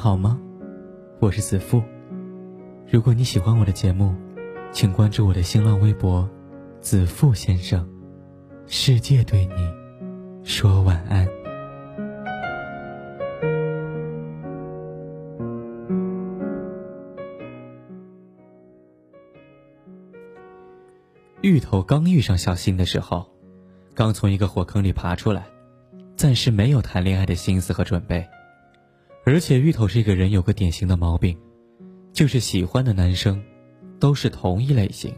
好吗？我是子富。如果你喜欢我的节目，请关注我的新浪微博“子富先生”。世界对你说晚安。芋头刚遇上小新的时候，刚从一个火坑里爬出来，暂时没有谈恋爱的心思和准备。而且芋头这个人有个典型的毛病，就是喜欢的男生都是同一类型。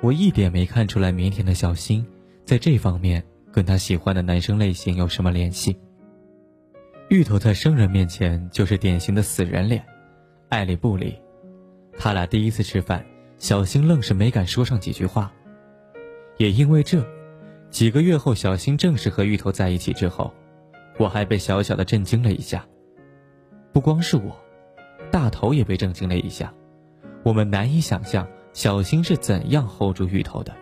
我一点没看出来腼腆的小新在这方面跟他喜欢的男生类型有什么联系。芋头在生人面前就是典型的死人脸，爱理不理。他俩第一次吃饭，小新愣是没敢说上几句话。也因为这，几个月后小新正式和芋头在一起之后，我还被小小的震惊了一下。不光是我，大头也被震惊了一下。我们难以想象小新是怎样 hold 住芋头的。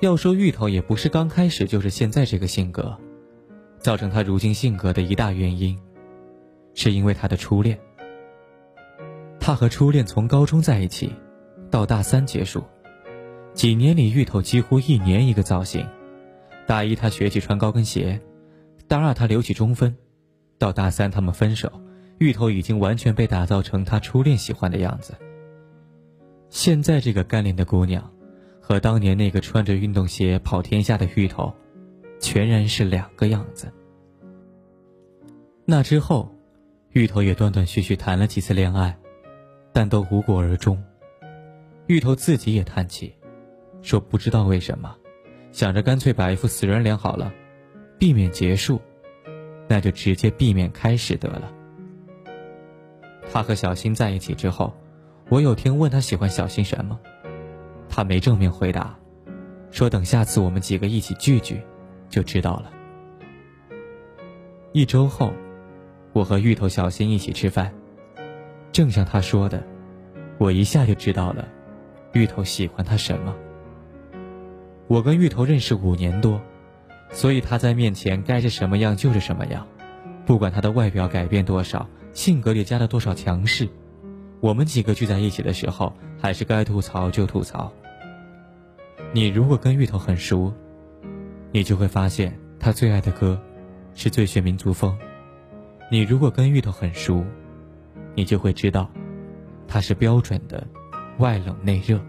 要说芋头也不是刚开始就是现在这个性格，造成他如今性格的一大原因，是因为他的初恋。他和初恋从高中在一起，到大三结束，几年里芋头几乎一年一个造型。大一他学起穿高跟鞋，大二他留起中分。到大三，他们分手，芋头已经完全被打造成他初恋喜欢的样子。现在这个干练的姑娘，和当年那个穿着运动鞋跑天下的芋头，全然是两个样子。那之后，芋头也断断续续谈了几次恋爱，但都无果而终。芋头自己也叹气，说不知道为什么，想着干脆把一副死人脸好了，避免结束。那就直接避免开始得了。他和小新在一起之后，我有天问他喜欢小新什么，他没正面回答，说等下次我们几个一起聚聚，就知道了。一周后，我和芋头、小新一起吃饭，正像他说的，我一下就知道了，芋头喜欢他什么。我跟芋头认识五年多，所以他在面前该是什么样就是什么样。不管他的外表改变多少，性格里加了多少强势，我们几个聚在一起的时候，还是该吐槽就吐槽。你如果跟芋头很熟，你就会发现他最爱的歌是最炫民族风。你如果跟芋头很熟，你就会知道，他是标准的外冷内热。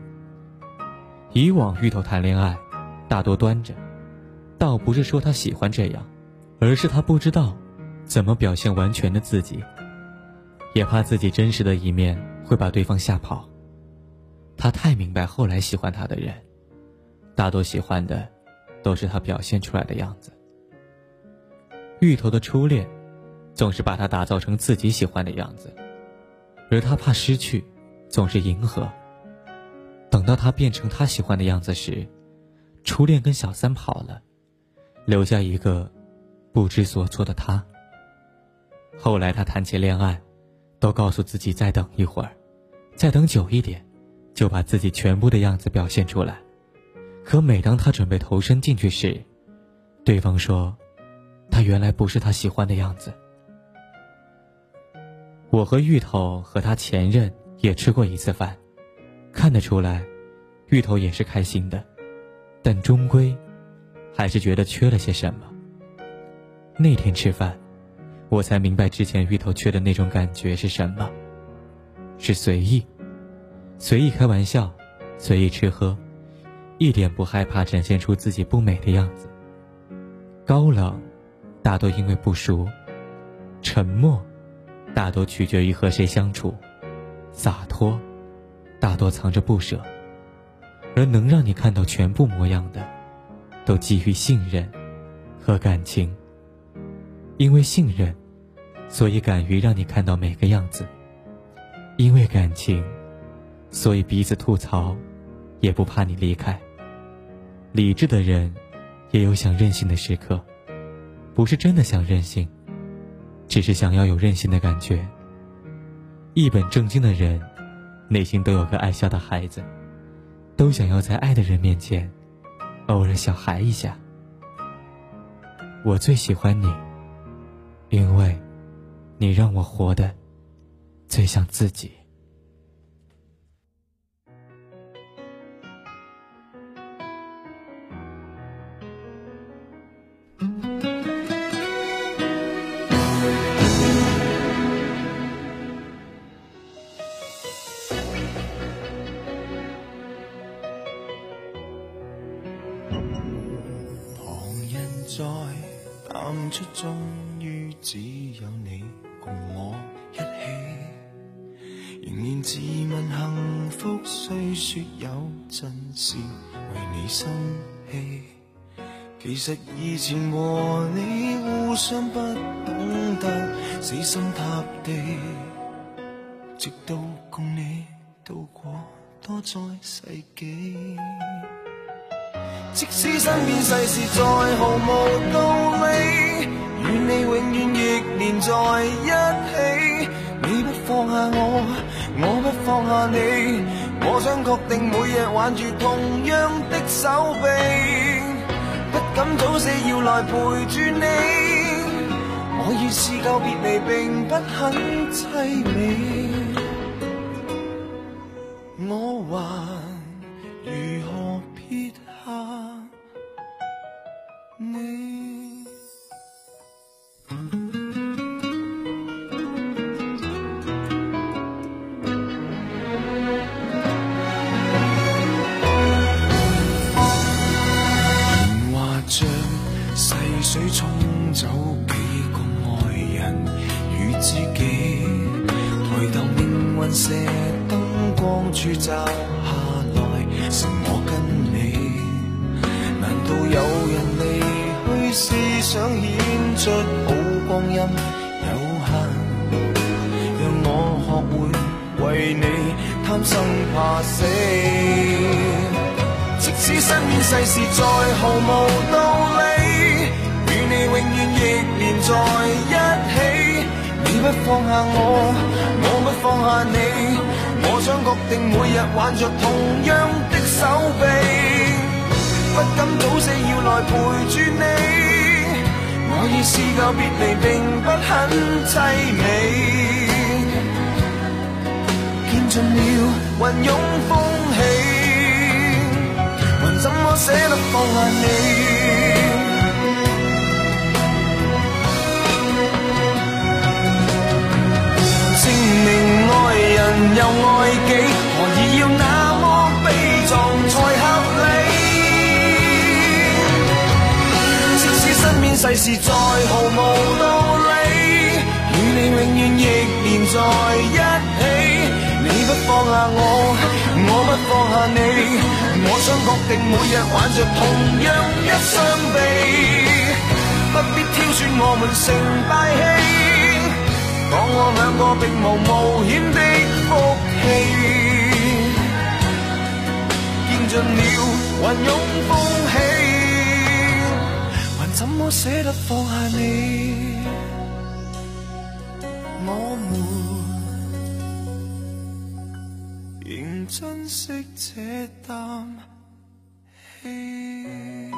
以往芋头谈恋爱，大多端着，倒不是说他喜欢这样，而是他不知道。怎么表现完全的自己，也怕自己真实的一面会把对方吓跑。他太明白，后来喜欢他的人，大多喜欢的，都是他表现出来的样子。芋头的初恋，总是把他打造成自己喜欢的样子，而他怕失去，总是迎合。等到他变成他喜欢的样子时，初恋跟小三跑了，留下一个不知所措的他。后来他谈起恋爱，都告诉自己再等一会儿，再等久一点，就把自己全部的样子表现出来。可每当他准备投身进去时，对方说，他原来不是他喜欢的样子。我和芋头和他前任也吃过一次饭，看得出来，芋头也是开心的，但终归，还是觉得缺了些什么。那天吃饭。我才明白之前芋头缺的那种感觉是什么，是随意，随意开玩笑，随意吃喝，一点不害怕展现出自己不美的样子。高冷，大多因为不熟；沉默，大多取决于和谁相处；洒脱，大多藏着不舍。而能让你看到全部模样的，都基于信任和感情，因为信任。所以敢于让你看到每个样子，因为感情，所以彼此吐槽，也不怕你离开。理智的人，也有想任性的时刻，不是真的想任性，只是想要有任性的感觉。一本正经的人，内心都有个爱笑的孩子，都想要在爱的人面前，偶尔小孩一下。我最喜欢你，因为。你让我活得最像自己。旁人在淡出，终于只有你。共我一起，仍然自问幸福。虽说有阵时为你生气，其实以前和你互相不懂得死心塌地，直到共你渡过多灾世纪。即使身边世事再毫无道理。你永远亦连在一起，你不放下我，我不放下你，我想确定每日挽住同样的手臂，不敢早死要来陪住你，我意思告别离并不很凄美，我还如何撇下你？罩下来，剩我跟你。难道有人离去是想显出好光阴有限？让我学会为你贪生怕死。即使身边世事再毫无道理，与你永远亦连在一起。你不放下我。挽着同樣的手臂，不敢早死要來陪住你，我已試够別離並不很凄美，見盡了雲涌風起，还怎麼捨得放下你？證明愛人又愛己。即使再毫无道理，与你永远亦连在一起。你不放下我，我不放下你。我想确定每日挽着同样一双臂，不必挑选我们成大器。当我两个并无冒险的福气，见尽了云涌风起。怎么舍得放下你？我们仍珍惜这啖气。